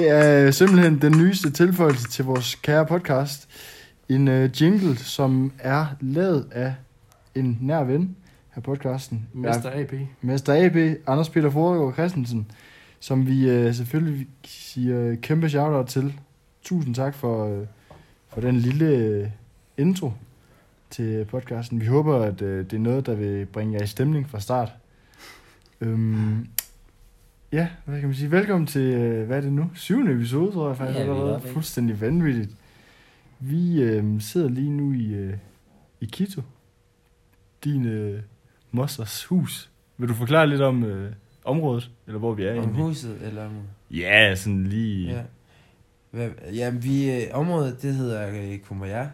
Det er simpelthen den nyeste tilføjelse til vores kære podcast. En uh, jingle, som er lavet af en nær ven af podcasten. Mester AP. Mester AB, Anders Peter Foregaard Christensen, som vi uh, selvfølgelig siger kæmpe shout-out til. Tusind tak for, uh, for den lille uh, intro til podcasten. Vi håber, at uh, det er noget, der vil bringe jer i stemning fra start. Um, ja, hvad kan man sige? Velkommen til, uh, hvad er det nu? Syvende episode, tror jeg faktisk. Ja, er allerede. ikke? Fuldstændig vanvittigt. Vi uh, sidder lige nu i, uh, i Quito. Din uh, mosters hus. Vil du forklare lidt om uh, området, eller hvor vi er Om egentlig? huset, eller om... Ja, sådan lige... Ja. Hvad, ja, vi, øh, området, det hedder øh, Kumbaya,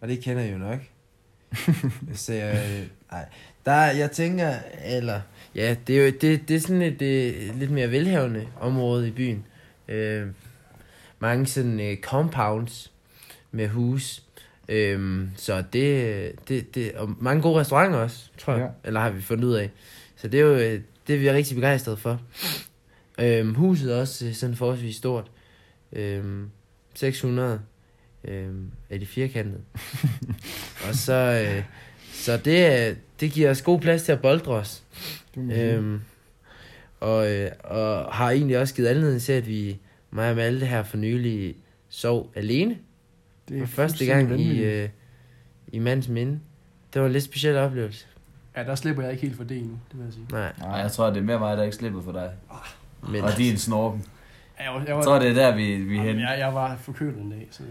og det kender I jo nok. Så øh, nej, der, jeg tænker, eller, ja, det er jo, det, det er sådan et øh, lidt mere velhavende område i byen. Øh, mange sådan øh, compounds med hus. Øh, så det, det, det, og mange gode restauranter også, tror jeg, Ja. eller har vi fundet ud af. Så det er jo, øh, det er vi rigtig begejstrede for. Øhm, huset er også øh, sådan forholdsvis stort. Øhm, 600 øhm, er de firkantede. og så, øh, så det, det giver os god plads til at boldre os. Øhm, og, øh, og har egentlig også givet anledning til, at vi, mig og Malte her for nylig, sov alene. det For første gang i, fuldstændig øh, i mands minde. Det var en lidt speciel oplevelse. Ja, der slipper jeg ikke helt for det endnu, det vil jeg sige. Nej, vanvittigt. Nej, jeg tror, det er mere mig, der ikke slipper for dig. men Og din snorken. Ja, Jeg, var, jeg, Jeg var, tror, det er der, vi, vi er Jamen, henne. jeg, jeg var forkølet en dag, så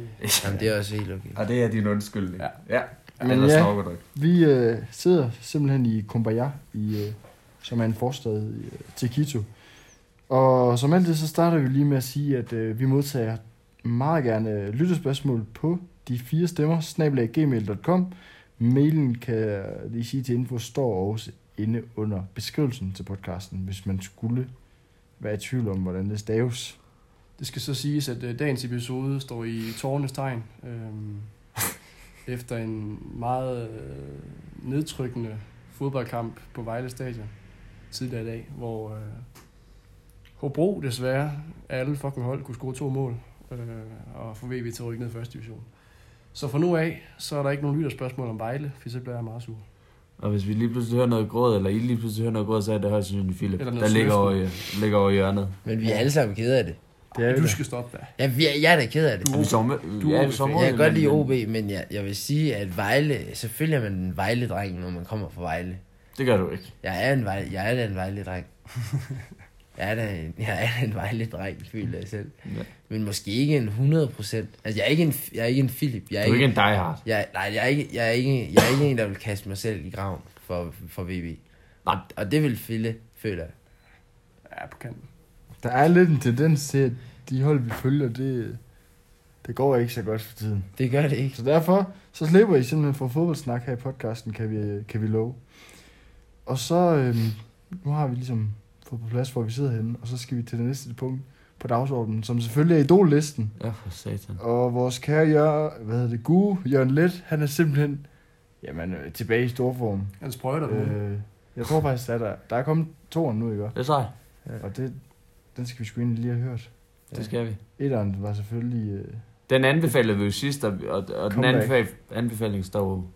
jamen, det er også helt okay. Og det er din undskyldning. Ja. ja. Men ja. Vi øh, sidder simpelthen i Kumbaya, i, øh, som er en forstad øh, til Quito. Og som altid, så starter vi lige med at sige, at øh, vi modtager meget gerne øh, lyttespørgsmål på de fire stemmer, snabelaggmail.com. Mailen kan lige sige til info, står også inde under beskrivelsen til podcasten, hvis man skulle være i tvivl om, hvordan det staves. det skal så siges, at øh, dagens episode står i tårnes tegn. Øhm, efter en meget øh, nedtrykkende fodboldkamp på Vejle Stadion tidligere i dag, hvor øh, Hobro desværre af alle fucking hold kunne score to mål øh, og få VB til at rykke ned i første division. Så fra nu af, så er der ikke nogen lytterspørgsmål om Vejle, for så bliver jeg meget sur. Og hvis vi lige pludselig hører noget gråd, eller I lige pludselig hører noget gråd, så er det højst sandsynligt Philip, der ligger over, i, ligger over i hjørnet. Men vi er alle sammen kede af det. Det er vi du skal stoppe der. Ja, vi er, jeg er da ked af det. Du- Er vi sommer, du er ja, OB-fan. sommer, Jeg kan godt lide OB, men jeg, jeg vil sige, at Vejle, selvfølgelig er man en Vejle-dreng, når man kommer fra Vejle. Det gør du ikke. Jeg er en Vejle, jeg er da en Vejle-dreng. Jeg er da en, jeg er da en Vejle-dreng, føler jeg selv. Ja. Men måske ikke en 100 procent. Altså, jeg er ikke en, jeg er ikke en Philip. Jeg er Du er ikke en diehard. jeg, nej, jeg er, ikke, jeg, er ikke, jeg er ikke en, der vil kaste mig selv i graven for, for VB. Og, og det vil Fille, føler jeg. Ja, på kanten. Der er lidt en tendens til, at de hold, vi følger, det, det går ikke så godt for tiden. Det gør det ikke. Så derfor, så slipper I simpelthen for fodboldsnak her i podcasten, kan vi, kan vi love. Og så, øhm, nu har vi ligesom fået på plads, hvor vi sidder henne, og så skal vi til det næste punkt på dagsordenen, som selvfølgelig er idollisten. Ja, for satan. Og vores kære Jørgen, hvad hedder det, Gue, Jørgen Let, han er simpelthen, jamen, øh, tilbage i storform. Han sprøjter. Øh. Jeg tror faktisk, at der, der er kommet toren nu, ikke? Det er sej. Og det, den skal vi sgu egentlig lige have hørt. Det skal vi. Etteren var selvfølgelig... Øh, Den anbefalede vi jo sidst, og, og, og den anbefal, anbefaling står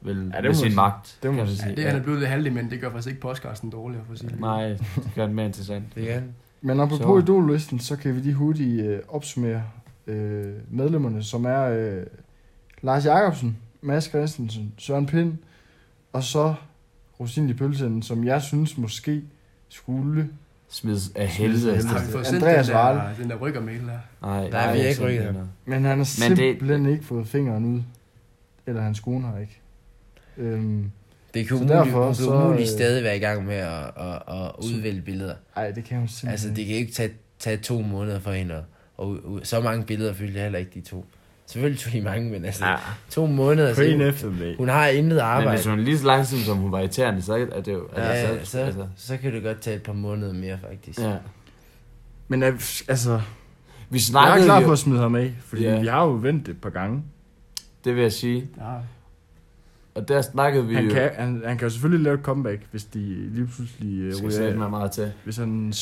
vel Ja, det ja, med sin sige. magt. Det må kan man sige. Ja, det er han er blevet lidt heldig, men det gør faktisk ikke podcasten dårligere, for at sige. Nej, det gør den mere interessant. Det er Men apropos Så- idollisten, så kan vi lige hurtigt øh, opsummere øh, medlemmerne, som er øh, Lars Jakobsen, Mads Christensen, Søren Pind, og så Rosin i pølsen, som jeg synes måske skulle... Smides af Smides af helvede. helvede. Vi Andreas den der, den der der? Nej, Nej, vi har ikke rykket. Men han har Men det- simpelthen ikke fået fingeren ud. Eller hans kone har ikke. Øhm, Det kan Så umuligt, derfor hun kan så, umuligt øh, stadig være i gang med at, at, at udvælge billeder. ej, det kan hun simpelthen Altså, det kan ikke tage, tage to måneder for hende. Og, og, og så mange billeder fyldte jeg heller ikke de to. Selvfølgelig tog de mange, men altså, Ja. ja. to måneder. På en Så, eftermiddag. hun har intet Men arbejde. hvis hun er lige så langsom, som hun var irriterende, så er det jo... Ja, altså, så, så, så kan det godt tage et par måneder mere, faktisk. ja. Men altså, Vi jeg er snakkede klar på at smide ham af, fordi Ja. vi har jo ventet et par gange. det vil jeg sige. Ja. og der snakkede vi Han jo... kan, han, han kan jo selvfølgelig lave et comeback, hvis de lige pludselig øh, skal ryger mig meget til. Hvis han...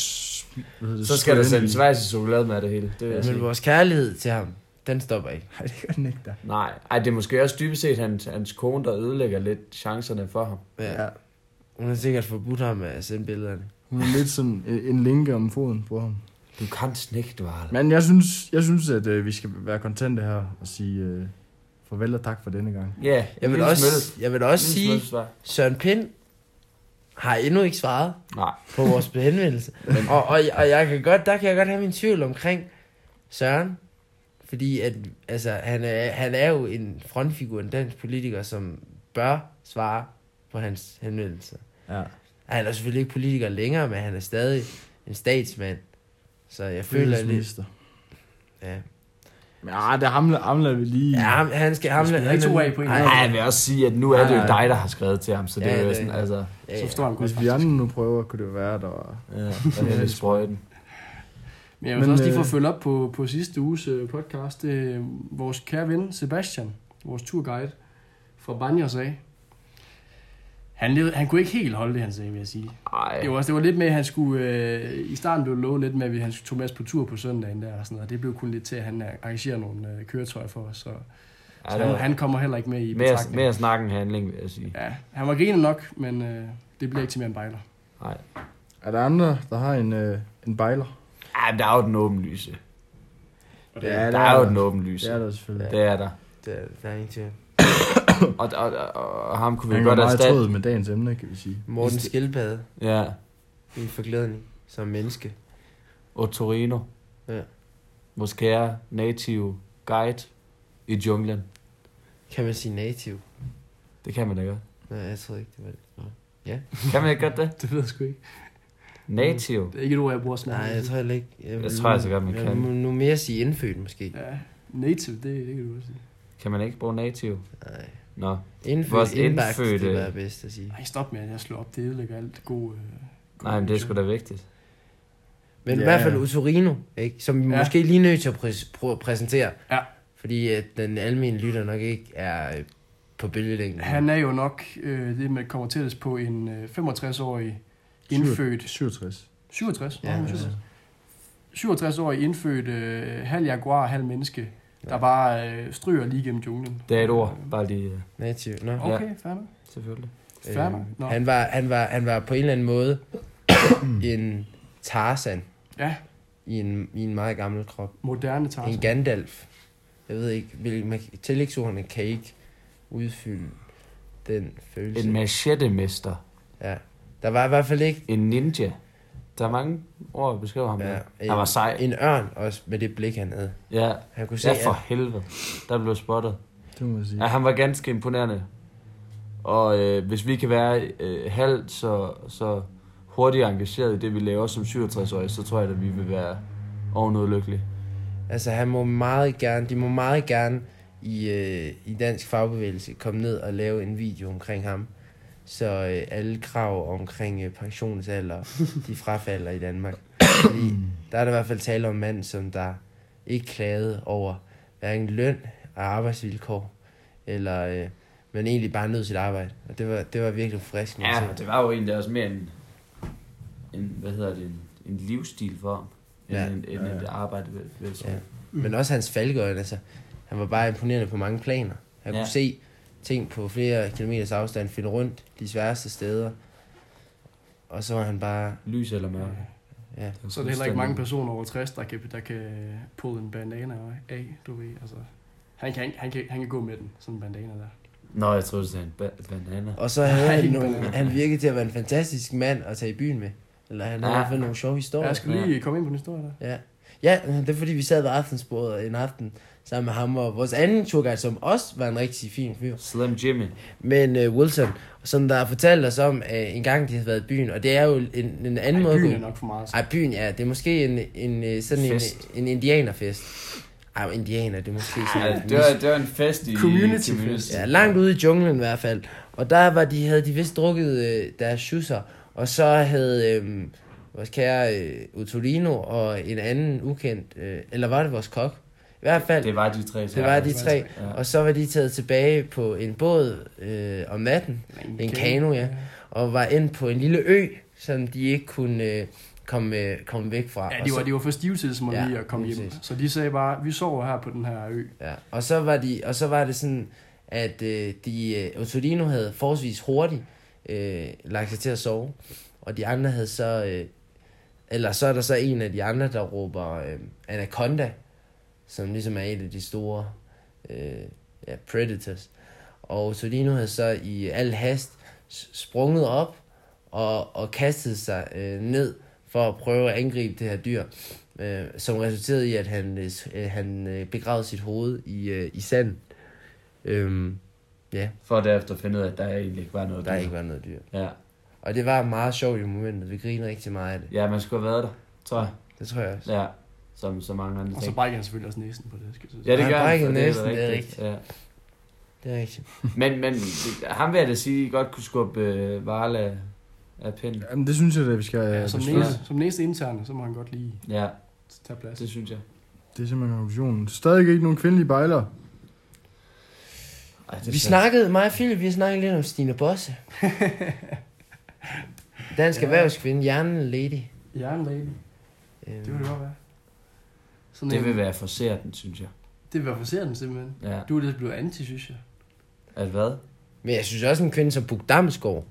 Hvad det, Så skal der i- svejs i chokolade med det hele. Det vil jeg Men sige. vores kærlighed til ham, den stopper ikke. Nej, det gør den ikke der. Nej, ej, det er måske også dybest set hans, hans kone, der ødelægger lidt chancerne for ham. Ja. Ja. Hun har sikkert forbudt ham at sende billederne. Hun er lidt sådan en, en linke om foden på ham. Du kan ikke, du har det. Men jeg synes, jeg synes at øh, vi skal være kontente her og sige øh, farvel og tak for denne gang. Ja, Jeg vil også, jeg vil også sige. Søren Pind har endnu ikke svaret Nej, på vores henvendelse. og, og, og jeg kan godt, der kan jeg godt have min tvivl omkring Søren. Fordi at, altså, han, er, han er jo en frontfigur, en dansk politiker, som bør svare på hans henvendelse. Ja. Han er selvfølgelig ikke politiker længere, men han er stadig en statsmand. Så jeg føler lidt... Ja, Men ja, det hamler, hamler vi lige. ja ham, han skal... Ham, Vi smider han, ikke to af på en Nej, jeg vil også sige, at nu er det jo dig, der har skrevet til ham, så det Ja, er jo sådan, altså... ja, Så forstår han godt. Hvis vi andre nu prøver, kunne det være, der var... Ja, der er sprøjten. Men jeg vil Men, også lige øh, få at følge op på, på sidste uges øh, podcast. Det er vores kære ven Sebastian, vores turguide fra Banjos af. Han, levede, han kunne ikke helt holde det, han sagde, vil jeg sige. Ej, Det var, også, det var lidt med, at han skulle... Øh, I starten blev det lovet lidt med, at vi- han skulle tog med os på tur på søndagen der og sådan noget. Det blev kun lidt til, at han arrangerer nogle øh, køretøjer for os. Så, ja, så han, han kommer heller ikke med i mere, betragtning. mere snak end handling, vil jeg sige. Ja, han var griner nok, men øh, det bliver ikke til mere en bejler. Nej. Er der andre, der har en, øh, en bejler? Men der er jo den åbenlyse. Og Ja, Der det er jo den åbenlyse. Det er der selvfølgelig. Det er der. Det, der er ingen tvivl. Og, og, og, og ham kunne vi Han godt erstatte. tråd med dagens emne, kan vi sige. Morten det- Skildpadde Ja, i en forklædning som menneske. og Torino. Ja. Vores kære native guide i junglen. Kan man sige native? Det kan man da godt. Nej, jeg tror ikke, det var det. Nå. Kan man ikke godt det? Det ved jeg sgu ikke. Native. Det er ikke et ord, jeg bruger så meget. Nej, jeg tror heller ikke. Jeg, Det tror jeg så godt, man jeg kan. må nu mere sige indfødt, måske. Ja, native, det, det kan du også sige. Kan man ikke bruge native? Nej. Nå. Indfødt, Vores indbagt, indfødte- det var bedst at sige. Nej, stop med, at jeg slår op. Det ødelægger alt det gode. Øh, Nej, men det er sgu da vigtigt. Men Ja. i hvert fald Utorino, ikke? som vi Ja. måske lige nødt til at prøve at præsentere. Ja. Fordi at den almindelige lytter nok ikke er øh, på bølgelængden. Han er jo nok øh, det, man kommer tættest på en øh, 65-årig indfødt... 67. 67? Ja, altså. 67. 67-årig indfødt øh, halv jaguar, halv menneske, der Ja. bare øh, stryger lige gennem junglen. Det er et ord. Bare lige, øh, Nativ. Nå. Okay, fair nok. selvfølgelig. Nå. Øh, han, var, han, var, han var på en eller anden måde en Tarzan Ja, i en, i en meget gammel krop. moderne Tarzan. En Gandalf. Jeg ved ikke, vil, man, tillægsordene kan ikke udfylde den følelse. En machettemester. ja. Der var i hvert fald ikke En ninja. Der er mange ord, der beskriver ham. ja, en, han var sej. en ørn også med det blik, han havde. Ja, Han kunne se, ja for at, helvede. Der blev spottet. Det må jeg sige. Ja, han var ganske imponerende. Og øh, hvis vi kan være øh, halvt så, så hurtigt engageret i det, vi laver som 67-årige, så tror jeg, at vi vil være ovenud lykkelige. altså han må meget gerne, de må meget gerne i, øh, i dansk fagbevægelse komme ned og lave en video omkring ham. Så øh, alle krav omkring øh, pensionsalder, de frafalder i Danmark. Fordi der er der i hvert fald tale om en mand, som der ikke klagede over hverken løn og arbejdsvilkår, eller øh, men egentlig bare nød sit arbejde. Og det var, det var virkelig frisk. Ja, det var jo egentlig også mere en, en hvad hedder det, en, en livsstil for ham, end, Ja. ja. en, end Ja, ja. et arbejde, vil jeg Ja. ja. Men også hans faldgøjl, altså. Han var bare imponerende på mange planer. Han Ja. kunne se ting på flere kilometers afstand, finde rundt de sværeste steder. Og så var han bare, Lys eller mørke. ja. Så er det heller ikke mange personer over 60, der kan, der kan pulle en bandana af, du ved. Altså, han, kan, han, kan, han kan gå med den, sådan en bandana der. Nå, jeg troede, det var en ba- bandana. Og så havde han nogle, han virkede til at være en fantastisk mand at tage i byen med. Eller han havde i hvert fald nogle sjove historier. Jeg skal lige komme ind på den historie der. Ja. ja, det er fordi, vi sad ved aftensbordet en aften sammen med ham og vores anden turguide, som også var en rigtig fin fyr. Slim Jimmy. Men uh, Wilson, som der har fortalt os om, at en gang de havde været i byen, og det er jo en, en anden Ej, måde byen er nok for meget. Ej, byen, ja. Det er måske en, en, øh, sådan en, Fest. en indianerfest. Ej, indianer, det er måske sådan Ja, det, var, det var en fest i Community fest. Ja, langt ude i junglen i hvert fald. Og der var de, havde de vist drukket øh, deres schusser, og så havde øh, vores kære øh, Utolino og en anden ukendt, øh, eller var det vores kok? Hvert fald, Det var de tre. det var de tre. Ja. Og så var de taget tilbage på en båd øh, om natten, En kano, ja. og var ind på en lille ø, som de ikke kunne øh, komme, øh, komme væk fra. Ja, de var, så- de var for stive til som Ja, lige at komme hjem. Så de sagde bare, vi sover her på den her ø. Ja, og så var, de, og så var det sådan, at øh, de, øh, Otolino havde forholdsvis hurtigt øh, lagt sig til at sove, og de andre havde så, øh, eller så er der så en af de andre, der råber øh, Anaconda, som ligesom er et af de store øh, ja, predators. Og Otolino havde så i al hast sprunget op og, og kastet sig øh, ned for at prøve at angribe det her dyr øh, som resulterede i, at han, øh, han øh, begravede sit hoved i, øh, i sand. Øhm, ja, For derefter at finde ud af, at der egentlig ikke var noget der dyr. ikke var noget dyr. Ja. Og det var meget sjovt i momentet. Vi griner rigtig meget af det. ja, man skulle have været der, tror jeg. Det tror jeg også. Ja, som så mange andre Og så ting. brækker han selvfølgelig også næsen på det. Skal jeg sige. Ja, det gør han, brækkede næsen, det er rigtigt. Ja. Det er rigtigt. Men, men ham vil jeg da sige, godt kunne skubbe øh, Varla af, pinden. Jamen, det synes jeg da, vi skal Ja, ja, som, næste, som næste interne, så må han godt lige Ja, tage plads. det synes jeg. Det er simpelthen konklusionen. Stadig ikke nogen kvindelige bejlere. Ej, Vi så- snakkede, mig og Philip, vi snakkede lidt om Stine Bosse. Dansk Ja. erhvervskvinde, hjernen lady. Jernlady, Øhm, det vil det godt være. Sådan Det en- vil være forceret, den, synes jeg. Det vil være forserende simpelthen. Ja. Du er lidt blevet anti, synes jeg. At hvad? Men jeg synes også, en kvinde som Bug Damsgaard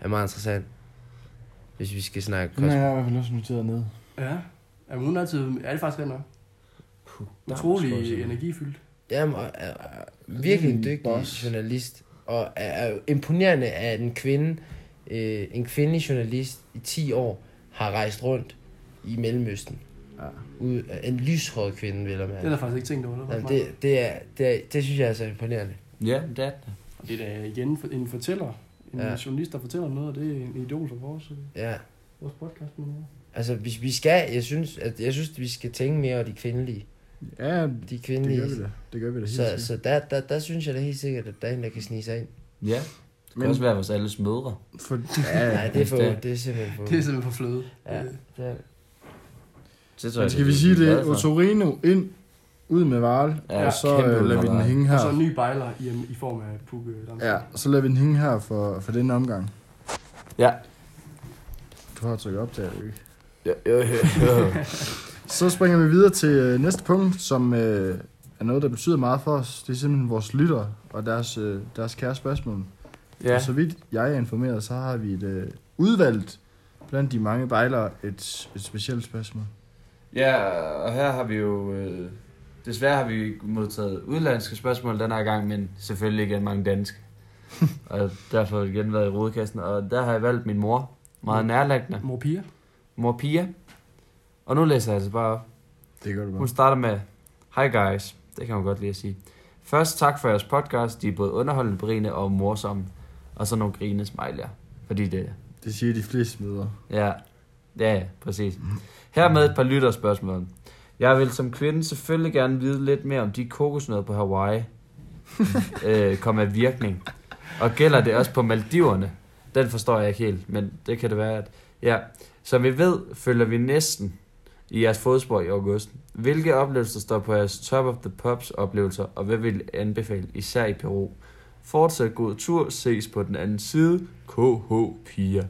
er meget interessant. Hvis vi skal snakke er kosmos. jeg i hvert fald også noteret ned. Ja. Jamen, hun er altid, er det faktisk rigtig nok. Utrolig energifyldt. Jamen, og er, er virkelig en dygtig boss. journalist. Og er, er imponerende, at en kvinde, øh, en kvindelig journalist i 10 år har rejst rundt i Mellemøsten. Ja. Ud, en lyshåret kvinde, vil jeg Det mærke. har jeg faktisk ikke tænkt over. Det, Jamen, det, det, er, det, er, det synes jeg er så imponerende. Ja, det er det. meget- det er da igen en fortæller. En Ja. journalist, der fortæller noget, og det er en idol for vores, øh, Ja. vores podcast. Ja. Altså, vi, vi skal, jeg synes, at, jeg synes, at vi skal tænke mere over de kvindelige. Ja, De det kvindelige. gør vi da. Det gør vi da helt så, sikkert. så der, der, der, synes jeg da helt sikkert, at der er en, der kan snige sig ind. Ja, det kan Men- også være vores alles mødre. For, ja, Nej, det er, for, det- det er simpelthen for... Det er simpelthen for fløde. Ja, det er, Det tror Men jeg, skal vi er sige det? Otorino ind, ud med Varl, Ja, og så øh, lader vi den hænge Og så en her. ny bejler i, i form af Damsgaard. Ja, så lader vi den hænge her for, for denne omgang. Ja. Du har trykket op der, ikke? Jo, jo, jo. Så springer vi videre til øh, næste punkt, som øh, er noget, der betyder meget for os. Det er simpelthen vores lyttere og deres, øh, deres kære spørgsmål. Ja. ja. Og så vidt jeg er informeret, så har vi et øh, udvalgt blandt de mange bejlere et, et specielt spørgsmål. Ja, og her har vi jo... Øh, desværre har vi modtaget udlandske spørgsmål den her gang, men selvfølgelig igen mange danske. og derfor har jeg igen været i rodekassen, og der har jeg valgt min mor. Meget nærlæggende. Mor Pia. Mor Pia. Og nu læser jeg altså bare op. Det gør du Hun bare. starter med, Hej guys, det kan man godt lide at sige. Først tak for jeres podcast, de er både underholdende, berigende og morsomme. Og så nogle grine smiley'er, fordi det Det siger de fleste møder. Ja, ja, ja, præcis. Hermed et par lytterspørgsmål. Jeg vil som kvinde selvfølgelig gerne vide lidt mere om de kokosnødder på Hawaii. øh, kom af virkning. Og gælder det også på Maldiverne? Den forstår jeg ikke helt, men det kan det være, at... Ja, som vi ved, følger vi næsten i jeres fodspor i august. Hvilke oplevelser står på jeres Top of the Pops oplevelser, og hvad vil I anbefale, især i Peru? Fortsat god tur, ses på den anden side. KH Pia.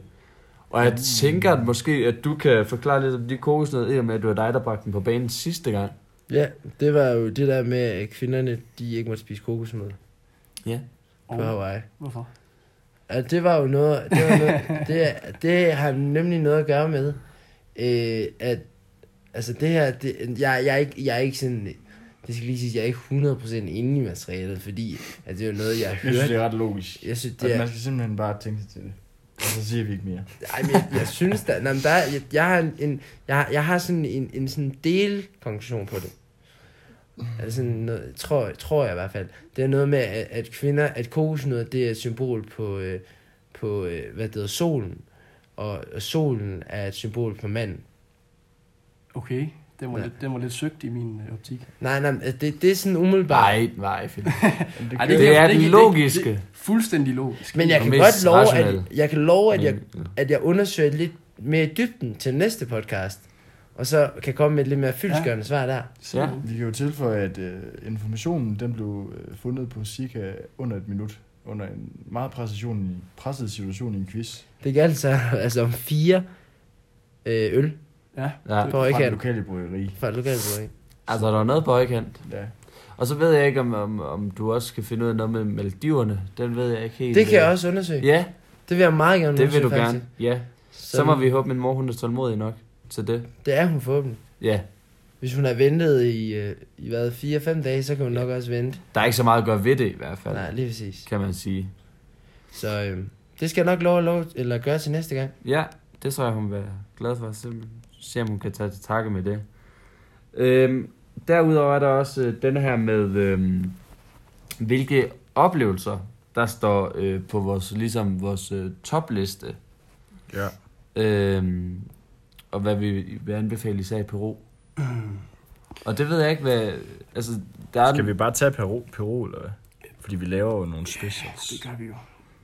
Og jeg tænker at måske, at du kan forklare lidt om de kokosnødder, i og med, at du er dig, der bragte den på banen sidste gang. ja, det var jo det der med, at kvinderne, de ikke måtte spise kokosnødder Ja. på Og, Hawaii. hvorfor? Ja, det var jo noget, det, var noget det, det har nemlig noget at gøre med, øh, at altså det her, det, jeg, jeg, er ikke, jeg er ikke sådan, det skal lige sige, jeg er ikke 100% inde i materialet, fordi at det er jo noget, jeg har Jeg synes, hørt. det er ret logisk. Jeg synes, At det er, man skal simpelthen bare tænke sig til det. Og så siger vi ikke mere. ej, men jeg, jeg synes, der, nej, men der, er- jeg, jeg, har en- en, jeg, jeg har sådan en, en sådan delkonklusion på det. Altså sådan noget, tror, tror jeg i hvert fald. Det er noget med, at, at kvinder, at kokosnødder, det er et symbol på, øh, på øh, hvad det hedder, solen. Og, og solen er et symbol på manden. Okay, den var, Ja. lidt, den var lidt søgt i min øh, optik. Nej, nej, men det, det er sådan umiddelbart. Nej, nej, Philip. Det, Det kan- er det- logiske. det- Fuldstændig logisk. Men jeg kan godt love, at, jeg kan love, at jeg, at jeg undersøger lidt mere i dybden til næste podcast. og så kan komme med et lidt mere fyldskørende svar der. Ja. Vi kan jo tilføje, at øh, informationen den blev øh, fundet på cirka under et minut, under en meget præcision presset situation i en quiz. Det galt så altså om fire øh, øl Ja, Ja. på Fra det højkant lokale bryggeri. fra et lokalbrygeri. Altså, der er noget på højkant. Ja. Og så ved jeg ikke, om, om, om du også kan finde ud af noget med Maldiverne. Den ved jeg ikke helt. Det kan jeg øh, også undersøge. Ja, Det vil jeg meget gerne det vil du undersøge, gerne. faktisk. Ja. Så, Så må vi håbe, min mor hun er tålmodig nok til det. Det er hun forhåbentlig. Ja, Hvis hun har ventet i, øh, i hvad, 4-5 dage, så kan hun nok også vente. der er ikke så meget at gøre ved det i hvert fald, Nej, lige præcis. kan man sige. Så øh, det skal jeg nok lov at lov, eller gøre til næste gang. Ja, det tror jeg, hun vil være glad for. Så se, om hun kan tage til takke med det. Øhm, derudover er der også øh, denne her med, øhm, hvilke oplevelser, der står øh, på vores, ligesom vores øh, topliste. ja. Øhm, og hvad vi vil anbefale især i Peru. Og det ved jeg ikke, hvad... Altså, der er Skal vi bare tage Peru, Peru eller hvad? Fordi vi laver jo nogle specials. det gør vi jo.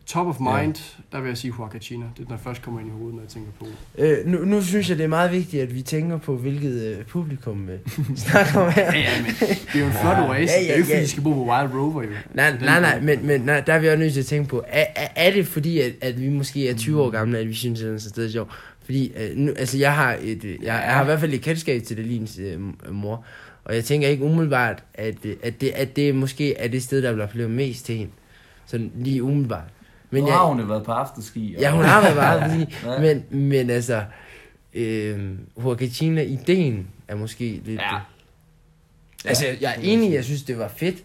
Top of mind, der vil jeg sige Huacachina. Det er den, der først kommer ind i hovedet, når jeg tænker på. Øh, nu, nu synes jeg, det er meget vigtigt, at vi tænker på, hvilket øh, publikum øh, snakker om her. Ja, ja, men det er jo en flot Ja, oase. ja, Det er jo ikke, ja. fordi de skal bo på Wild Rover, jo. Nej, Den- nej, nej, men, men nej, der er vi også nødt til at tænke på, er, er, er det fordi, at, at vi måske er 20 år gamle, at vi synes, at det er så sted sjov? Fordi, øh, nu, altså jeg har, et, øh, jeg, jeg har i hvert fald et kendskab til Delins øh, mor, og jeg tænker ikke umiddelbart, at, øh, at, det, at det måske er det sted, der bliver appelleret mest til hende. Sådan lige umiddelbart. Men nu har hun jo været på afterski. og- ja, hun har været fordi, Ja. men, men altså, øh, Huacachina, ideen er måske lidt... Ja. øh, Altså, jeg, er enig, jeg synes, det var fedt.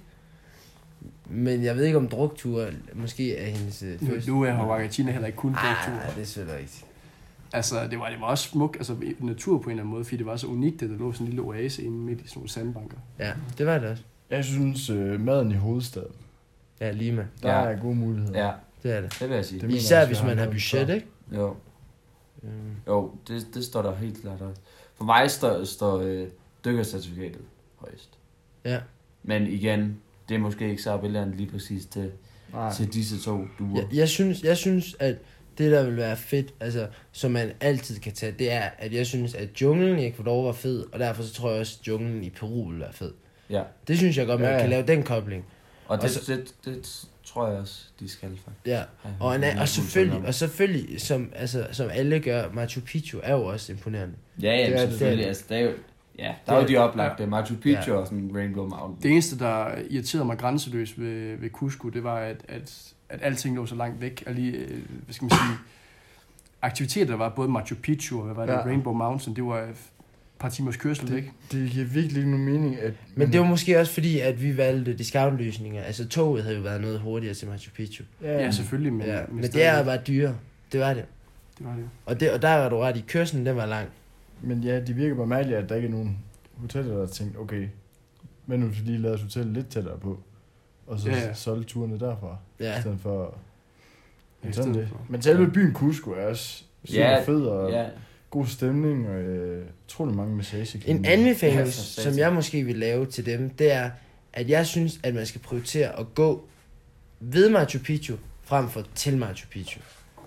Men jeg ved ikke, om drukture måske er hendes øh, Nu, første. nu er Huacachina heller ikke kun Ej, tur. nej, det er selvfølgelig rigtigt. Altså, det var, det var også smukt, altså natur på en eller anden måde, fordi det var så unikt, at der lå sådan en lille oase inde midt i sådan nogle sandbanker. Ja, det var det også. Jeg synes, øh, maden i hovedstaden, Ja, Lima. der Ja. er gode muligheder. Ja, Det er det. det vil jeg sige. Det Især jeg, hvis man har budget, ikke? Jo, Mm. jo det, det står der helt klart også. For mig står, står øh, dykkercertifikatet højst. Ja. Men igen, det er måske ikke så appellerende lige præcis til, Nej. til disse to duer. Jeg, jeg, synes, jeg synes, at det, der vil være fedt, altså, som man altid kan tage, det er, at jeg synes, at junglen i Ecuador var fed, og derfor så tror jeg også, at junglen i Peru vil være fed. Ja. Det synes jeg godt, man Ja, ja. kan lave den kobling. Og det, Og så- det, det, tror jeg også, de skal faktisk. Ja, og, en, og selvfølgelig, og selvfølgelig som, altså, som alle gør, Machu Picchu er jo også imponerende. Ja, ja, Det er det. selvfølgelig. Altså, der er jo, ja, der er jo Det- de oplagte. Machu Picchu Ja. og sådan Rainbow Mountain. Det eneste, der irriterede mig grænseløst ved, ved Cusco, det var, at, at, at alting lå så langt væk. Og lige, øh, hvad skal man sige, aktiviteter, der var både Machu Picchu og hvad var det, Ja. Rainbow Mountain, det var et par timers kørsel væk. Det giver virkelig ikke nogen mening, at... Men det var måske også fordi, at vi valgte discount-løsninger. Altså toget havde jo været noget hurtigere til Machu Picchu. Ja, selvfølgelig, men, Ja, men, men det er bare dyre. Det var det. det var det. Og, det, og der var du ret i. Kørslen, den var lang. Men ja, det virker bare mærkeligt, at der ikke er nogen hoteller, der har tænkt, okay, men nu skal de lade et hotel lidt tættere på, og så Ja, ja, ja. ja. solgte turene derfra, ja. Ja. i stedet for... Men sådan det. Men selve byen Cusco er også super Ja, fed, og Ja, god stemning, og øh, utrolig mange massage En anbefaling, som jeg måske vil lave til dem, det er, at jeg synes, at man skal prioritere at gå ved Machu Picchu, frem for til Machu Picchu.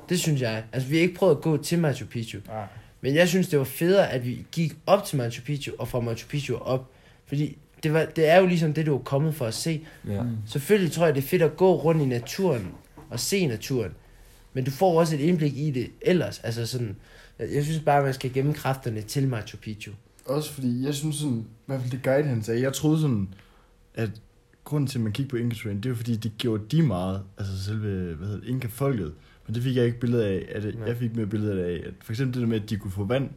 Det synes jeg. Altså, vi har ikke prøvet at gå til Machu Picchu. Ah, Men jeg synes, det var federe, at vi gik op til Machu Picchu, og fra Machu Picchu op. Fordi det, var, det er jo ligesom det, du er kommet for at se. ja. mm. Selvfølgelig tror jeg, det er fedt at gå rundt i naturen og se naturen. Men du får også et indblik i det ellers. Altså sådan, jeg synes bare, at man skal gemme kræfterne til Machu Picchu. Også fordi, jeg synes sådan, i hvert fald det guide han sagde, jeg troede sådan, at grunden til, at man kiggede på Inca Train, det var fordi, de gjorde de meget, altså selve, hvad hedder det, Inca-folket. Men det fik jeg ikke billede af, at Nej. jeg fik mere billeder af, at for eksempel det der med, at de kunne få vand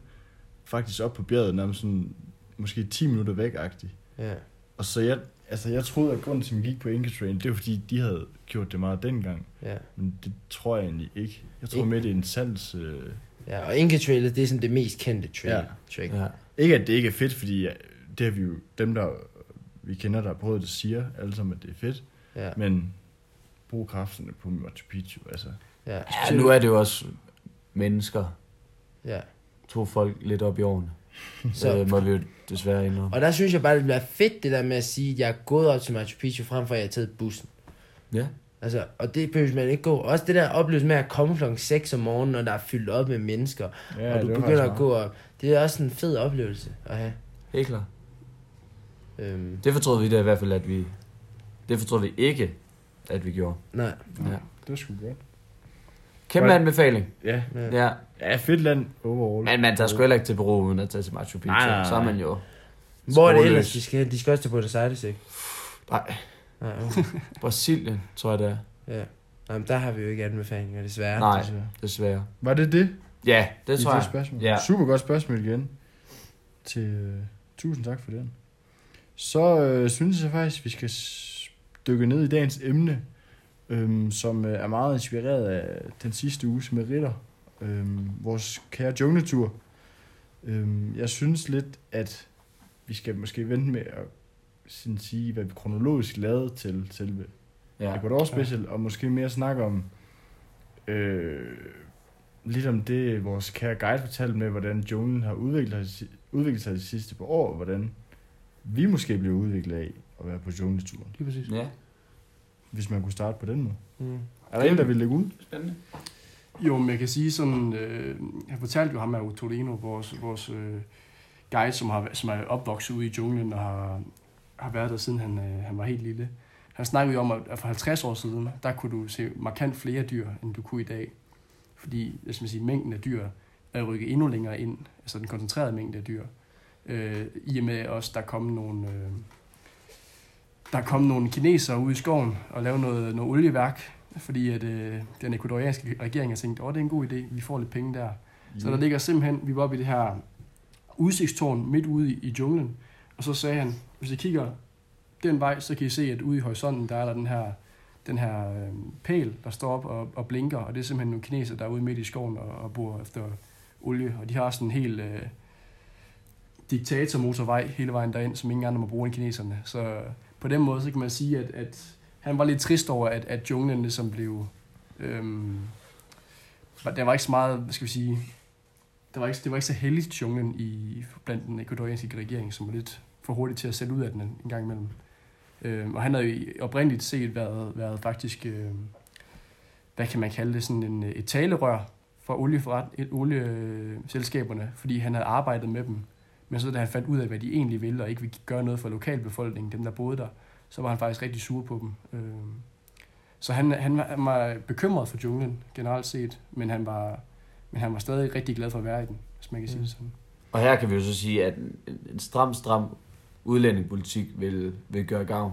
faktisk op på bjerget, nærmest sådan, måske 10 minutter væk-agtigt. Ja. Og så jeg, altså jeg troede, at grunden til, at man gik på Inca Train, det var fordi, de havde gjort det meget dengang. Ja. Men det tror jeg egentlig ikke. Jeg tror Ikke? med, det er en sans... Øh... Ja, og Inca Trailet, det er sådan det mest kendte trail. Ja. Ja. Ikke at det ikke er fedt, fordi det har vi jo, dem der vi kender, der har prøvet det, siger alle sammen, at det er fedt. Ja. Men brug kræfterne på Machu Picchu, altså. Ja. ja, nu er det jo også mennesker. ja. To folk lidt op i årene. Så, Så øh, må vi jo desværre indrømme. og der synes jeg bare, det bliver fedt, det der med at sige, at jeg er gået op til Machu Picchu, frem for at jeg har taget bussen. Ja. Altså, og det behøver man ikke gå. Også det der oplevelse med at komme klokken 6 om morgenen, når der er fyldt op med mennesker, Ja, og du begynder at gå op. Det er også en fed oplevelse at have. Helt klart. Øhm, Det fortrød vi da i hvert fald, at vi... Det fortrød vi ikke, at vi gjorde. nej. Ja. Det er sgu godt. Kæmpe Right. anbefaling. Ja. Ja. Ja. Ja, fedt land overall. Men man tager sgu heller ikke til Peru, uden at tage til Machu Picchu. Nej, nej, nej. Så er man jo... Hvor er det ellers, de skal? De skal også til Buenos Aires, ikke? Nej, Nej, okay. Brasilien, tror jeg det er. ja. Nå, men der har vi jo ikke anbefalinger, desværre. Nej, Altså, desværre. Var det det? Ja, det I tror det jeg. spørgsmål? Ja. Super godt spørgsmål igen. Til, øh, tusind tak for den. Så øh, synes jeg faktisk, vi skal dykke ned i dagens emne, øhm, som øh, er meget inspireret af den sidste uges meritter. Øhm, vores kære jungletur. Øhm, jeg synes lidt, at vi skal måske vente med at sådan sige, hvad vi kronologisk lavede til selve Ja. ja. Ecuador Special, og måske mere snakke om øh, lidt om det, vores kære guide fortalte med, hvordan junglen har udviklet, sig- udviklet sig de sidste par år, og hvordan vi måske blev udviklet af at være på jungleturen, Lige præcis. Ja. hvis man kunne starte på den måde. Mm. Er der en, der vil lægge ud? Spændende. Jo, men jeg kan sige sådan, øh, jeg fortalte jo ham af Torino, vores, vores øh, guide, som, har, som er opvokset ude i junglen og har, har været der siden han, øh, han var helt lille. Han snakkede jo om, at for 50 år siden, der kunne du se markant flere dyr, end du kunne i dag. Fordi, skal man sige, mængden af dyr er rykket endnu længere ind, altså den koncentrerede mængde af dyr. Øh, I og med også, der kom nogle, øh, der kom nogle kinesere ude i skoven og lavede noget, noget olieværk, fordi at, øh, den ecuadorianske regering har tænkt, åh, det er en god idé, vi får lidt penge der. Så der ligger simpelthen, vi var oppe i det her udsigtstårn midt ude i, i junglen, og så sagde han, hvis I kigger den vej, så kan I se, at ude i horisonten, der er der den her, den her øh, pæl, der står op og, og blinker, og det er simpelthen nogle kineser, der er ude midt i skoven og, og bor efter olie, og de har sådan en helt øh, diktatormotorvej hele vejen derind, som ingen andre må bruge end kineserne. Så øh, på den måde, så kan man sige, at, at han var lidt trist over, at, at junglen ligesom blev... Øhm, der var ikke så meget, hvad skal vi sige, der var ikke, det var ikke så heldigt junglen i, blandt den ecuadorianske regering, som var lidt for hurtigt til at sætte ud af den en, gang imellem. Øhm, og han havde jo oprindeligt set været, været faktisk, øh, hvad kan man kalde det, sådan en, et talerør for olieforret, et, olieselskaberne, fordi han havde arbejdet med dem. Men så da han fandt ud af, hvad de egentlig ville, og ikke ville gøre noget for lokalbefolkningen, dem der boede der, så var han faktisk rigtig sur på dem. Øh, så han, han, var, han var bekymret for junglen generelt set, men han var, men han var stadig rigtig glad for at være i den, hvis man kan sige det sådan. Og her kan vi jo så sige, at en stram, stram udlændingepolitik vil, vil gøre gavn.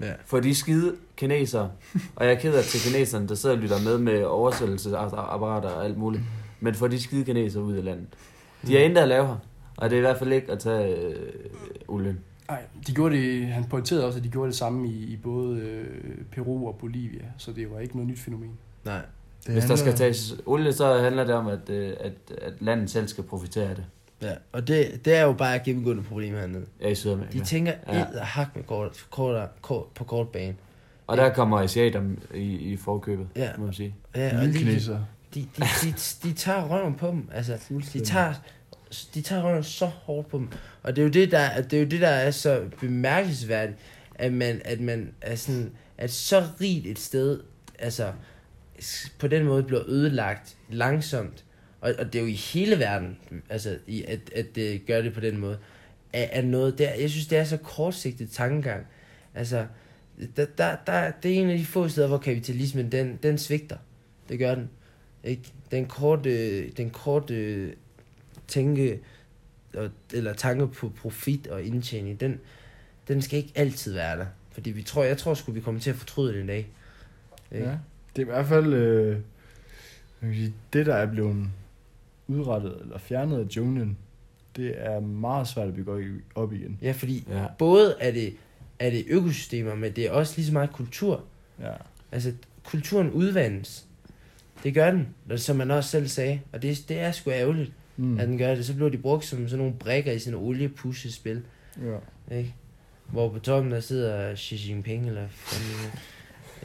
Ja. For de skide kinesere, og jeg er ked af til kineserne, der sidder og lytter med med oversættelsesapparater og alt muligt, men for de skide kinesere ud af landet. De har intet at lave her, og det er i hvert fald ikke at tage øh, olien. Nej, de gjorde det, han pointerede også, at de gjorde det samme i, i både øh, Peru og Bolivia, så det var ikke noget nyt fænomen. Nej. Det Hvis der skal handler- tages olie, så handler det om, at, øh, at, at landet selv skal profitere af det. Ja, og det, det er jo bare et gennemgående problem hernede. Ja, i Sydamerika. De tænker Ja. hak med kort, kort, kort, på kort bane. Og der kommer asiater i, i forkøbet, Ja. må man sige. Ja, og de, de, de, de, de, de tager røven på dem. Altså, de tager, de tager røven så hårdt på dem. Og det er jo det, der, det er, jo det, der er så bemærkelsesværdigt, at man, at man er sådan, at så rigt et sted, altså, på den måde bliver ødelagt langsomt. Og, og det er jo i hele verden, altså, i, at, at det gør det på den måde, er, er noget der, jeg synes, det er så kortsigtet tankegang. Altså, der, der, der, det er en af de få steder, hvor kapitalismen, den, den svigter. Det gør den. Ikke? Den korte, øh, den korte øh, tænke, og- eller tanke på profit og indtjening, den, den skal ikke altid være der. Fordi vi tror, jeg tror sgu, vi kommer til at fortryde det en dag. Ikke? Ja. Det er i hvert fald øh, det, der er blevet udrettet eller fjernet af junglen, det er meget svært at bygge op igen. ja, fordi Ja. både er det, er det økosystemer, men det er også lige så meget kultur. Ja. Altså, kulturen udvandes. Det gør den, som man også selv sagde. Og det, det er sgu ærgerligt, Mm. at den gør det. Så bliver de brugt som sådan nogle brækker i sådan en oliepushespil. ja. Ikke? Hvor på toppen der sidder Xi Jinping, eller fanden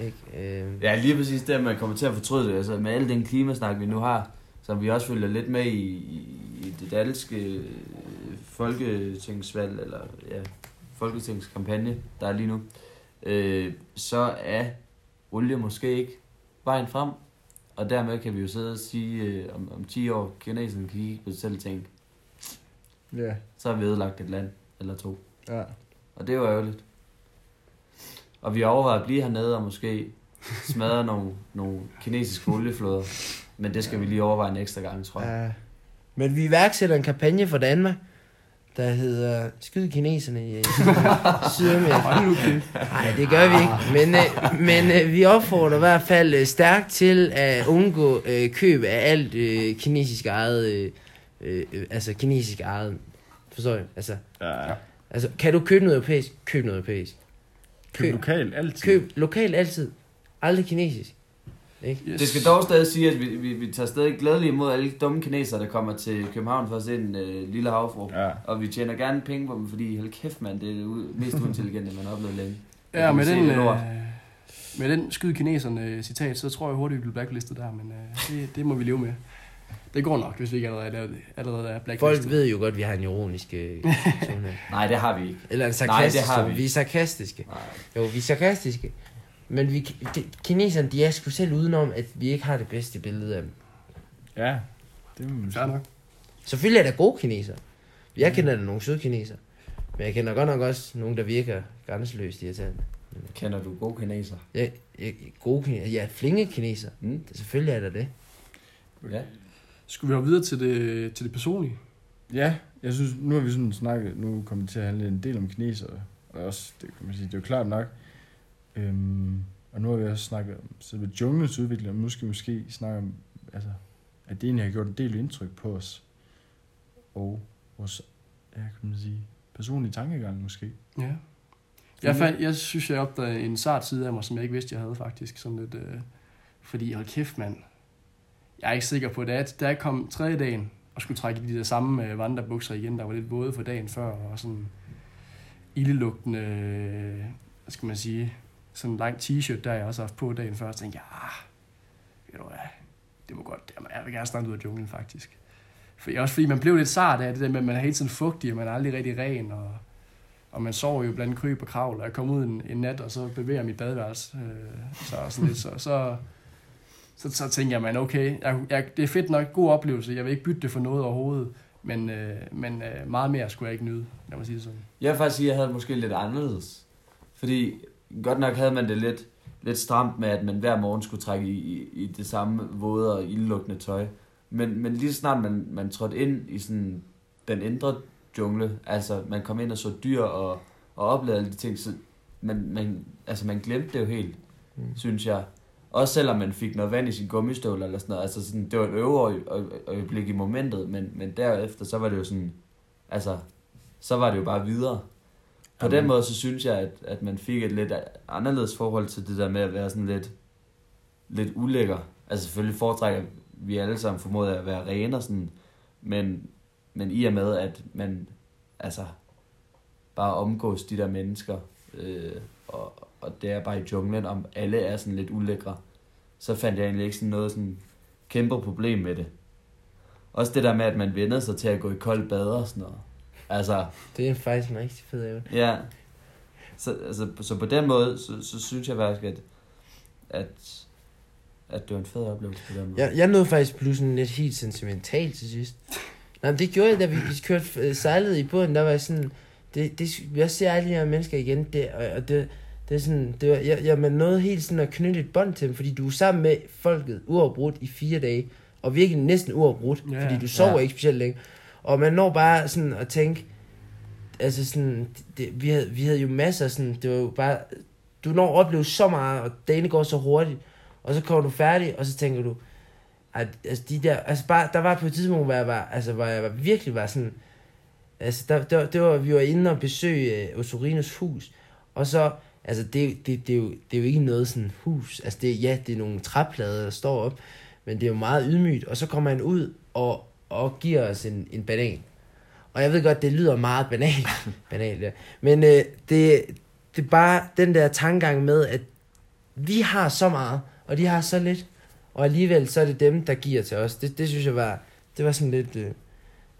ikke? Øh, Ja, lige præcis det, at man kommer til at fortryde det. Altså med al den klimasnak, vi nu har, som vi også følger lidt med i, i, det danske øh, folketingsvalg, eller ja, folketingskampagne, der er lige nu, øh, så er olie måske ikke vejen frem. Og dermed kan vi jo sidde og sige, øh, om, om 10 år, kineserne kan kigge på sig selv og tænke, Ja, så har vi ødelagt et land eller to. ja. Og det var ærgerligt. Og vi overvejer at blive hernede og måske smadre nogle, nogle kinesiske olieflåder. Men det skal vi lige overveje en ekstra gang, tror jeg. Ja. Men vi iværksætter en kampagne for Danmark, der hedder Skyd kineserne i Sydamerika. Nu kæft. Nej, det gør vi ikke. Men, øh, men øh, vi opfordrer i hvert fald øh, stærkt til at undgå øh, køb af alt øh, kinesisk eget. Øh, øh, øh, altså kinesisk eget. Forstår jeg? Altså, ja. altså, kan du købe noget europæisk? Køb noget europæisk. Køb Køb, lokalt altid. køb lokalt altid. Aldrig kinesisk. Yes. Det skal dog stadig sige, at vi, vi, vi tager stadig glædeligt imod alle de dumme kinesere, der kommer til København for at se en øh, lille havfru. Ja. Og vi tjener gerne penge på dem, fordi hold kæft mand, det er det mest uintelligente, man har oplevet længe. Ja, med den, øh, med den skyd kineserne øh, citat, så tror jeg hurtigt, vi bliver blacklistet der, men øh, det, det må vi leve med. Det går nok, hvis vi ikke allerede er, allerede er blacklistet. Folk ved jo godt, at vi har en ironisk øh. Nej, det har vi ikke. Eller en Nej, sarkastisk det har vi. Vi er sarkastiske. Nej. Jo, vi er sarkastiske. Men vi, de, kineserne, de er sgu selv udenom, at vi ikke har det bedste billede af dem. Ja, det må man Fair nok. Selvfølgelig er der gode kinesere. Jeg kender da nogle søde kinesere. Men jeg kender godt nok også nogle, der virker grænseløst irriterende. Kender du gode kineser? Ja, ja, gode kinesere. Ja, flinke kinesere. Mm? Det, selvfølgelig er der det. Ja. Skulle vi hoppe videre til det, til det personlige? Ja, jeg synes, nu har vi sådan snakket, nu kommer det til at handle en del om kineser, og også, det kan man sige, det er jo klart nok. Øhm, og nu har vi også snakket om selve junglens udvikling, og vi måske snakke om, altså, at det egentlig har gjort en del indtryk på os, og vores, ja, kan man sige, personlige tankegang måske. Ja. Jeg, fandt, jeg synes, jeg opdagede en sart side af mig, som jeg ikke vidste, jeg havde faktisk. Sådan lidt, øh, fordi hold kæft, mand. Jeg er ikke sikker på, det. da jeg kom tredje dagen og skulle trække i de der samme øh, vandrebukser igen, der var lidt våde for dagen før, og sådan ildelugtende, øh, hvad skal man sige, sådan en lang t-shirt, der jeg også har haft på dagen før, og tænkte ja, ah, ved du hvad, det må godt, jeg vil gerne snart ud af junglen faktisk. For, også fordi man blev lidt sart af det der med, at man er hele tiden fugtig, og man er aldrig rigtig ren, og, og man sover jo blandt kryb og kravl, og jeg kom ud en, en nat, og så bevæger jeg mit badeværelse, øh, så, sådan lidt, så, så, så, så tænker jeg, man, okay, jeg, jeg, det er fedt nok, god oplevelse, jeg vil ikke bytte det for noget overhovedet, men, øh, men øh, meget mere skulle jeg ikke nyde, lad mig sige det sådan. Jeg vil faktisk sige, at jeg havde det måske lidt anderledes. Fordi godt nok havde man det lidt, lidt stramt med, at man hver morgen skulle trække i, i, i det samme våde og ildlukkende tøj. Men, men lige snart man, man trådte ind i sådan den indre jungle, altså man kom ind og så dyr og, og oplevede alle de ting, så man, man, altså man glemte det jo helt, Mm. synes jeg. Også selvom man fik noget vand i sin gummistøvler eller sådan noget. Altså sådan, det var et øjeøjeblik i momentet, men, men derefter, så var det jo sådan, altså, så var det jo bare videre. På den måde, så synes jeg, at, at man fik et lidt anderledes forhold til det der med at være sådan lidt, lidt ulækker. Altså selvfølgelig foretrækker vi alle sammen formodet at være rene og sådan, men, men i og med, at man altså bare omgås de der mennesker, øh, og, og det er bare i junglen, om alle er sådan lidt ulækre, så fandt jeg egentlig ikke sådan noget sådan kæmpe problem med det. Også det der med, at man vendede sig til at gå i koldt bad og sådan noget. Altså, Det er faktisk en rigtig fed evne. Ja. Så, altså, så på den måde, så, så synes jeg faktisk, at, at, at det var en fed oplevelse på den måde. Jeg, jeg nåede faktisk blive sådan lidt helt sentimental til sidst. Nej, men det gjorde jeg, da vi, vi kørte øh, sejlede i båden, der var jeg sådan, det, det, jeg ser alle de her mennesker igen, det, og, og det, det er sådan, det var, jeg, jeg man nåede helt sådan at knytte et bånd til dem, fordi du er sammen med folket uafbrudt i fire dage, og virkelig næsten uafbrudt, Ja, fordi du sover ja. ikke specielt længe. Og man når bare sådan at tænke, altså sådan, det, vi, havde, vi havde jo masser sådan, det var jo bare, du når at opleve så meget, og dagene går så hurtigt, og så kommer du færdig, og så tænker du, at, altså de der, altså bare, der var på et tidspunkt, hvor jeg var, altså hvor jeg var, virkelig var sådan, altså der, der, det var, vi var inde og besøge uh, Osorinos hus, og så, altså det, det, det, er jo, det er jo ikke noget sådan hus, altså det, ja, det er nogle træplader, der står op, men det er jo meget ydmygt, og så kommer han ud og, og giver os en, en banan. Og jeg ved godt, det lyder meget banalt, banalt ja. men øh, det, det er bare den der tankegang med, at vi har så meget, og de har så lidt, og alligevel så er det dem, der giver til os. Det, det synes jeg var, det var sådan lidt, øh,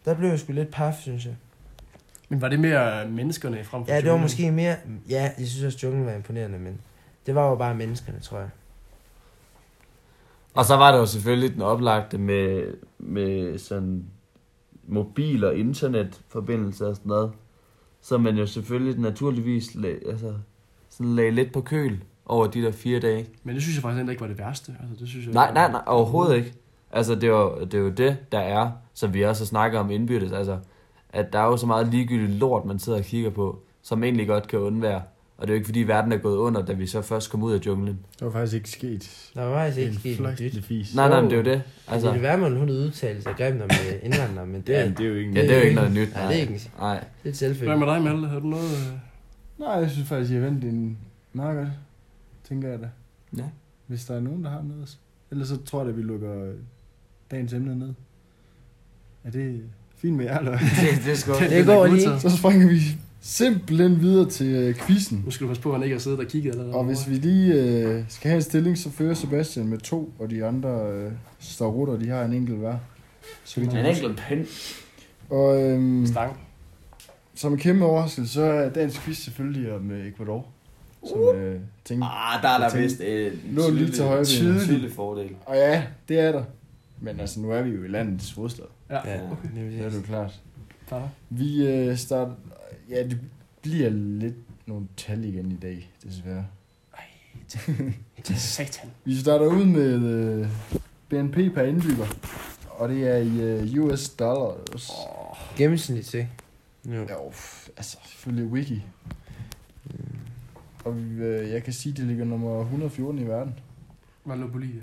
der blev jeg sgu lidt paf, synes jeg. Men var det mere menneskerne frem for Ja, det var junglen? måske mere, ja, jeg synes også, junglen var imponerende, men det var jo bare menneskerne, tror jeg. Og så var der jo selvfølgelig den oplagte med, med sådan mobil og internetforbindelse og sådan noget. Så man jo selvfølgelig naturligvis lag, altså, sådan lagde lidt på køl over de der fire dage. Men det synes jeg faktisk endda ikke var det værste. Altså, det synes jeg, Nej, nej, nej, overhovedet ikke. Altså, det er, jo, det er jo det, der er, som vi også har snakket om indbyrdes. Altså, at der er jo så meget ligegyldigt lort, man sidder og kigger på, som egentlig godt kan undvære. Og det er jo ikke, fordi verden er gået under, da vi så først kom ud af junglen. Det var faktisk ikke sket. Der var faktisk ikke en sket nyt. fis. Nej, nej, men det er jo det. Altså, det er værd, hun har udtalt sig grimt om øh, indvandrere, men det, Ja, er, det er jo ikke ja, det er jo ikke noget nyt. Nej, det er ikke en- Nej. det er et Hvad med dig, Malte? Har du noget... øh, Nej, jeg synes faktisk, I har vendt en meget godt, tænker jeg da. Ja. Hvis der er nogen, der har noget. Ellers så tror jeg, at vi lukker øh, dagens emne ned. Er det fint med jer, eller? Det, det er sgu... Det den går lige. så springer vi simpelthen videre til øh, quizzen. Nu skal du passe på, at han ikke har siddet og kigget allerede. Og hvis vi lige øh, skal have en stilling, så fører Sebastian med to, og de andre øh, står rutter, de har en enkelt hver. Så jeg En enkelt pind. Og øhm, Stang. som en kæmpe overraskelse, så er dagens quiz selvfølgelig om øh, Ecuador. Som øh, tænkte, Ah, der er der vist en lå lige til højre tydelig, tydelig fordel. og ja, det er der. Men altså, nu er vi jo i landets hovedstad. Ja, Ja, okay. det er det jo klart. Klar. Vi øh, starter... Ja, det bliver lidt nogle tal igen i dag, desværre. Til satan. Vi starter ud med øh, BNP per indbygger. Og det er i øh, US dollars. gennemsnit, ikke? Jo. Jo, altså selvfølgelig wiki. Og øh, jeg kan sige, at det ligger nummer 114 i verden. Hvad lå Bolivia?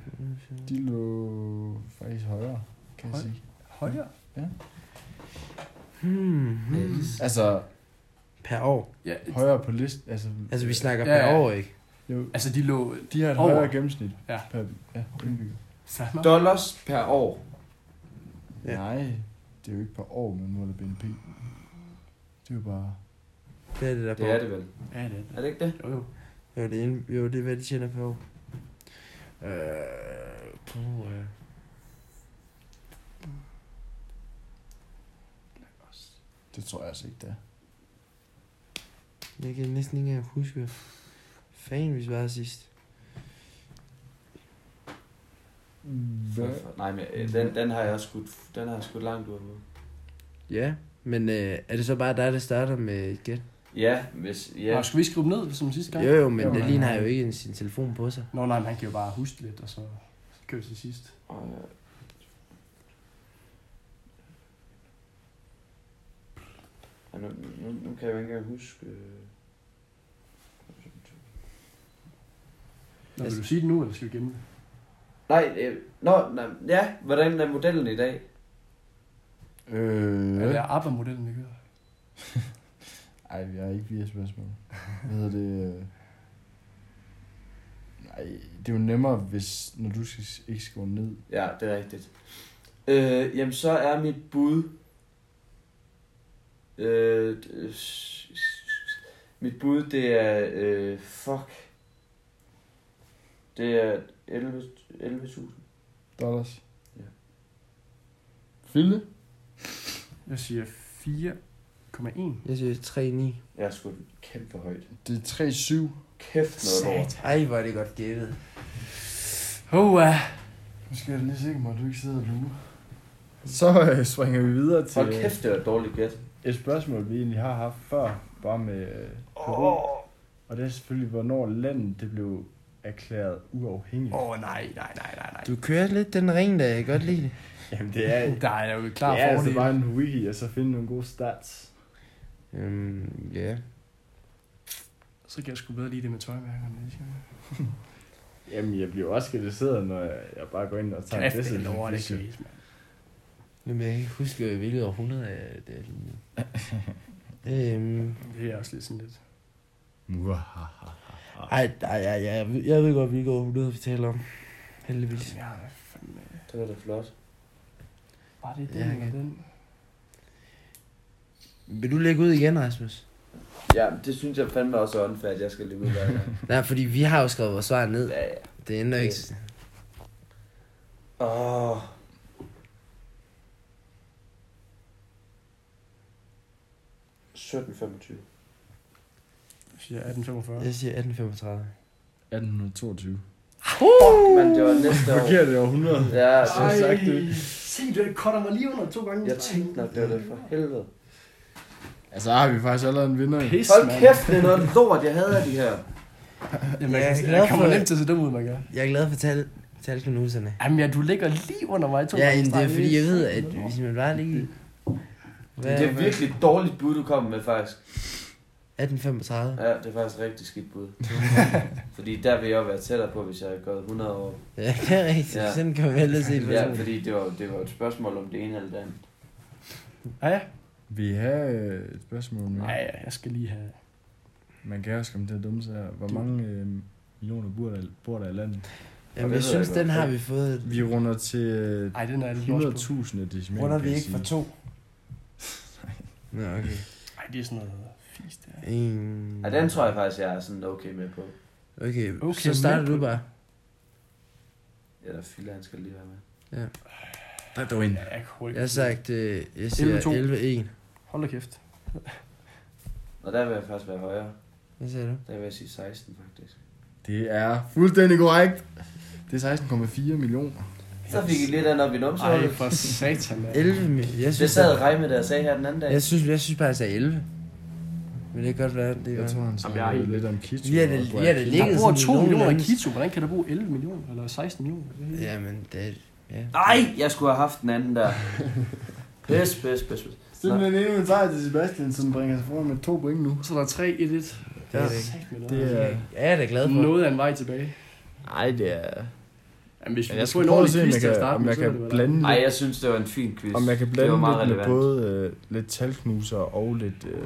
De lå faktisk højere, kan jeg Høj- sige. Højere? Hmm, hmm. Altså, Per år. Ja, højere på list. Altså, Altså, vi snakker Ja, per ja. år, ikke? jo, altså de lå... de har et Over. højere gennemsnit Ja. per ja, indbygger. Fandme. Dollars per år. Ja. Ja. Nej, det er jo ikke per år, man måler BNP. Det er jo bare... Det er det der på. Det er det vel. Ja, det er det. Er det ikke det? Jo, jo. Jo, det er, ind- jo, det er hvad de tjener per år. Øh, puh, øh. Det tror jeg altså ikke, det er. Jeg kan næsten ikke engang huske, hvad fanden vi svarede sidst. Hvad? Nej, men øh, den, den har jeg skudt, den har jeg skudt langt ud med. Ja, men øh, er det så bare dig, der starter med et gæt? Ja, hvis... Ja. Nå, skal vi skrive dem ned, som sidste gang? Jo, jo, men Jo, ligner nej. jo ikke en- sin telefon på sig. Nå, nej, men han kan jo bare huske lidt, og så kører vi til sidst. Og, Ja, nu, nu, nu kan jeg jo ikke engang huske... øh, Nå, vil du sige det nu, eller skal vi gemme det? Nej, øh, nå, nej, ja, hvordan er modellen i dag? Øh, Ja. Er det ABBA-modellen, kører? Ej, vi har ikke fire spørgsmål. Hvad hedder det? øh? Nej, det er jo nemmere, hvis, når du skal, ikke skal gå ned. Ja, det er rigtigt. Øh, jamen, så er mit bud... Øh, øh, mit bud, det er... Øh, fuck. Det er 11 11.000. Dollars. Ja. Fille? Jeg siger 4,1. Jeg siger 3,9. Jeg er sgu kæmpe for højt. Det er 3-7. Kæft noget lort. Ej, hvor er det godt gættet. Oh, uh. Nu skal jeg lige sikre mig, at du ikke sidder og lurer. Så øh, springer vi videre til Hold kæft, det var et dårligt gæt. Et spørgsmål, vi egentlig har haft før, bare med øh, Peru. Og det er selvfølgelig, hvornår landet det blev erklæret uafhængigt. Åh, oh, nej, nej, nej, nej, nej. Du kører lidt den ring, der jeg kan godt lide det. Jamen, det er, Der er jo klar det er altså bare en wiki, og så finde nogle gode stats. Øhm, ja. Så kan jeg sgu bedre lide det med tøjmærkerne. Jamen, jeg bliver også skadeseret, når jeg, jeg bare går ind og tager Kæft, en det er lort, det Jamen, jeg kan ikke huske, hvilket århundrede er det er lige. øhm, Det er også lidt sådan lidt. ej, ej, ej, ej, jeg, ved- jeg ved godt, hvilket århundrede vi taler om. Heldigvis. Ja, fandme. Det var da flot. Var det den Ja, eller okay. den? Vil du lægge ud igen, Rasmus? Ja, det synes jeg fandme også er unfair, at jeg skal løbe ud hver gang. Nej, fordi vi har jo skrevet vores svar ned. Ja, ja. Det ændrer ikke. Åh. ...1725. Jeg siger 1845. Jeg siger 1835. 1822. Fuck, man, det var næste år. Forkert i århundrede. Ja, det var sagt Ej, se, du cutter mig lige under to gange. Jeg tænkte nok, det var det for helvede. Altså, har vi faktisk allerede en vinder. Pis, Hold mand. kæft, det er noget lort, jeg havde af de her. Jamen, Jeg er jeg, jeg, glad jeg kommer for- nemt til at se dum ud, man gør. Jeg er glad for tal, talknuserne. Jamen, ja, du ligger lige under mig to Ja, jamen, det er fordi, jeg ved, at hvis man bare lige... Hvad, Det er virkelig et dårligt bud, du kom med, faktisk. 1835. Ja, det er faktisk et rigtig skidt bud. Fordi der vil jeg jo være tættere på, hvis jeg havde gået 100 år. Ja, det er rigtigt. Ja. Sådan kan man vel se på Ja, fordi det var, det var et spørgsmål om det ene eller det andet. Ja, ja. Vi har øh, et spørgsmål mere. Nej, ja, jeg skal lige have... Man kan også komme til at dumme sig her. Hvor mange øh, millioner bor der, bor der i landet? Jamen, jeg jeg synes, godt. den har vi fået. Vi runder til øh, Ej, den er lidt lort på. 100.000 decimaler. Runder vi jeg ikke for to? Nå, okay. Ej, det er sådan noget fisk, det er. En... Ja, den tror jeg faktisk, jeg er sådan okay med på. Okay, Okay, så starter du bare. Eller Fille, han skal lige være med. Der er du ind. Ja, jeg. Jeg har sagt, øh, jeg siger 11-2. 11-1. Hold da kæft. Og der vil jeg faktisk være højere. Hvad siger du? Der vil jeg sige 16, faktisk. Det er fuldstændig korrekt. Det er 16,4 millioner. Så fik I lidt andet op i Ej, numsehullet. for satan, mand. 11 mi- Jeg Det synes, sad Reime der og sagde her den anden dag. jeg synes, jeg synes bare, jeg sagde 11. Men det kan godt være, det er Jeg tror, han Jamen, sagde jeg er lidt om Kitsu. Vi har det- vi har det ligget Der i 2 nogle millioner i. Kito. Hvordan kan der bo 11 millioner? Eller 16 millioner? Ja, men det er... Ja. Nej, jeg skulle have haft den anden der. Pis, pis, pis, pis. Simpelthen endnu en sejr til Sebastian, som bringer sig foran med to point nu. Så er der 3-1-1. Det er det Det er... Ja, jeg er da glad for. Noget af en vej tilbage. Nej, det er... Jamen, hvis vi Jeg skal en prøve at se, om jeg kan, starte om med, jeg er det kan blande Nej, lidt, jeg synes, det var en fin quiz. om jeg kan det blande var lidt meget med relevant. både øh, lidt talknuser og lidt... Øh,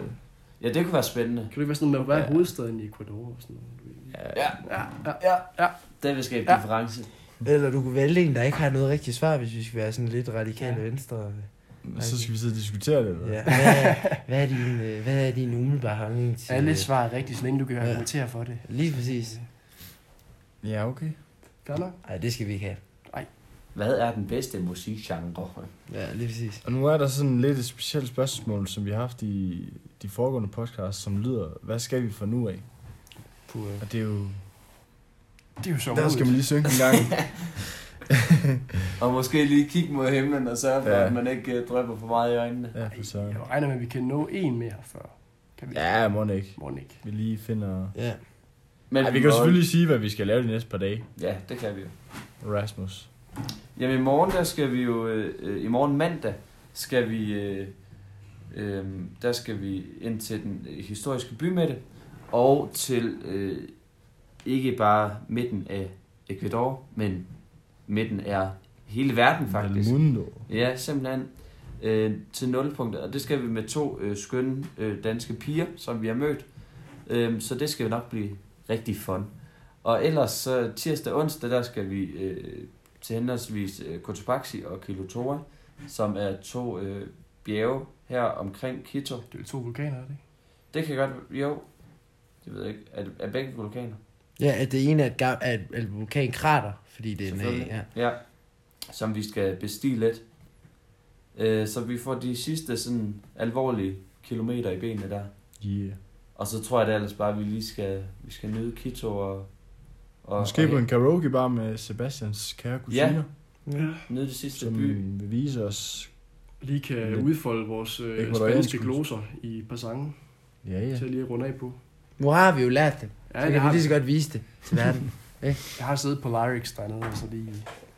Ja, det kunne være spændende. Kan du ikke være sådan noget med, hvad er Ja. hovedstaden i Ecuador og sådan noget? ja, Ja, Ja, ja, ja. ja. det vil skabe Ja. difference. Eller du kunne vælge en, der ikke har noget rigtigt svar, hvis vi skal være sådan lidt radikale Ja. venstre. så skal vi sidde og diskutere det. Eller? Ja. Hvad, er, hvad, er din, øh, hvad er din umiddelbare holdning til... Alle svarer rigtigt, så længe du kan Ja. argumentere for det. Lige præcis. ja, okay. Fair nok. Nej, det skal vi ikke have. Hvad er den bedste musikgenre? Ja, lige præcis. Og nu er der sådan lidt et specielt spørgsmål, som vi har haft i de foregående podcasts, som lyder, hvad skal vi fra nu af? Puh, øh. Og det er jo... Det er jo så Der skal man lige synge en gang. Og måske lige kigge mod himlen og sørge for, Ja. at man ikke uh, drøber for meget i øjnene. ja, for så. Jeg regner med, at vi kan nå en mere før. Kan vi? Ja, må ikke. Må ikke. Vi lige finder... Ja. Men Ej, vi kan jo selvfølgelig sige, hvad vi skal lave de næste par dage. Ja, det kan vi jo. Rasmus. Jamen i morgen, der skal vi jo, øh, øh, i morgen mandag, skal vi, øh, øh, der skal vi ind til den historiske bymidte, og til øh, ikke bare midten af Ecuador, men midten af hele verden faktisk. Del Mundo. Ja, simpelthen øh, til nulpunkter, og det skal vi med to øh, skønne øh, danske piger, som vi har mødt. Øh, så det skal nok blive rigtig fun. Og ellers så tirsdag og onsdag, der skal vi øh, til henholdsvis øh, Cotopaxi og Kilotoa, som er to øh, bjerge her omkring Quito. Det er jo to vulkaner, er det ikke? Det kan godt, jo, det ved jeg ikke, er, er begge vulkaner? Ja, at det ene er et, gam- er et, et vulkankrater, fordi det er en... Ja. Ja, som vi skal bestige lidt. Øh, så vi får de sidste sådan alvorlige kilometer i benene der. Yeah. Og så tror jeg da ellers bare, at vi lige skal, vi skal nyde Quito og, og, Måske og på en karaoke bar med Sebastians kære Ja. kusiner, Ja. nyde det sidste som by. vil vise os... Lige kan Lidt udfolde vores øh, spanske gloser i et par sange. Ja, ja. Til lige at runde af på. Nu har vi jo lært det. Ja, så det kan har vi lige så godt vise det til verden. Jeg har siddet på Lyrics dernede, og så lige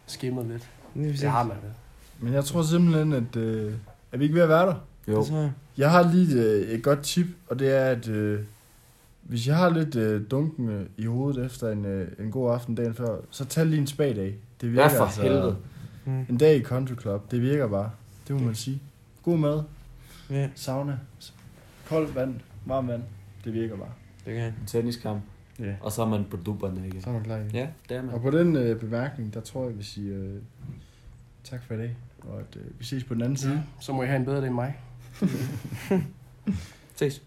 skimmet lidt. Lige præcis. Det har man. Men jeg tror simpelthen, at... Øh, er vi ikke ved at være der? Jo. Tror jeg. Har lige et, øh, et godt tip, og det er, at øh, hvis jeg har lidt øh, dunken øh, i hovedet efter en, øh, en god aften dagen før, så tag lige en spag-dag. Det virker Ja, for altså, helvede. Mm. En dag i country club, det virker bare. Det må man sige. God mad, Ja, sauna, koldt vand, varmt vand. Det virker bare. det kan jeg. En tenniskamp. Ja. Og så er man på dupperne igen. Så er man klar igen. Ja, det er man. Og på den øh, bemærkning, der tror jeg, vi siger øh, tak for i dag. Og at øh, vi ses på den anden side. Så må I have en bedre dag end mig. Ses.